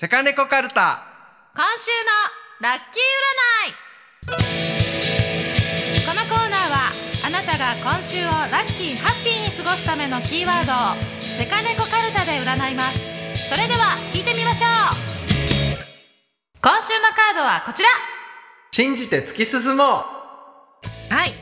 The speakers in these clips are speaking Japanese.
セカネコカルタ。今週のラッキー占い。このコーナーはあなたが今週をラッキーハッピーに過ごすためのキーワードをセカネコカルタで占います。それでは引いてみましょう。今週のカードはこちら。信じて突き進もう。はい。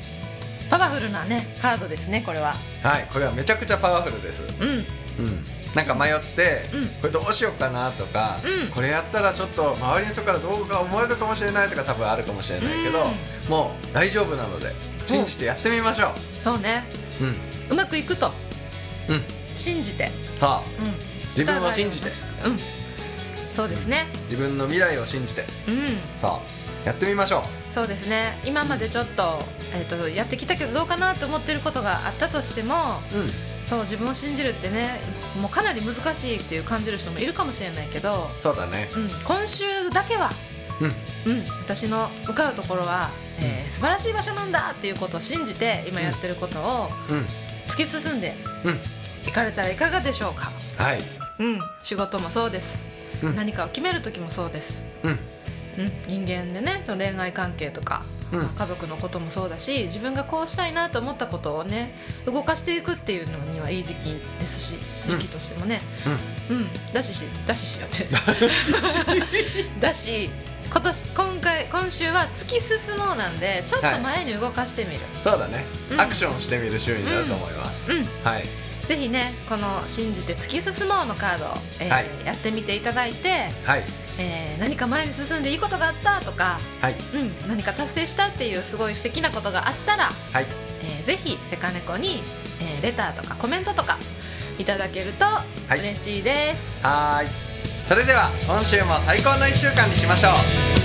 パワフルなねカードですねこれは。はいこれはめちゃくちゃパワフルです。うん。うんなんか迷って、うん。これどうしようかなとか、うん。これやったらちょっと周りの人からどうか思われるかもしれないとか多分あるかもしれないけど、うもう大丈夫なので信じてやってみましょそうね。ううん。うまくいくと。うん。信じて。さあうん。自分を信じて。うん。そうですね。自分の未来を信じて。うん。さあやってみましょそうですね。今までちょっと,、えー、とやってきたけどどうかなと思ってることがあったとしてもううんそう自分を信じるってねもうかなり難しいっていう感じる人もいるかもしれないけど、そうだね。うん、今週だけは、うん。うん、私の向かうところは、えー素晴らしい場所なんだっていうことを信じて今やってることをうん。突き進んでうん。いかれたらいかがでしょうか、はい。うん、仕事もそうです、うん。何かを決める時もそうです、うんうん、人間でねその恋愛関係とかうん。家族のこともそうだし自分がこうしたいなと思ったことをね動かしていくっていうのにはいい時期ですし時期としてもね、うん。だししだししやって。だし今年今回今週は突き進もうなんでちょっと前に動かしてみる、そうだね、うん。アクションしてみる週になると思います、うん。はいぜひねこの「信じて突き進もう」のカードを、えーはい。やってみていただいて、はい。えー何か前に進んでいいことがあったとか、はい。うん、何か達成したっていうすごい素敵なことがあったらはい。えーぜひセカネコに、えーレターとかコメントとかいただけるとい。嬉しいです、はーい。それでは今週も最高の1週間にしましょう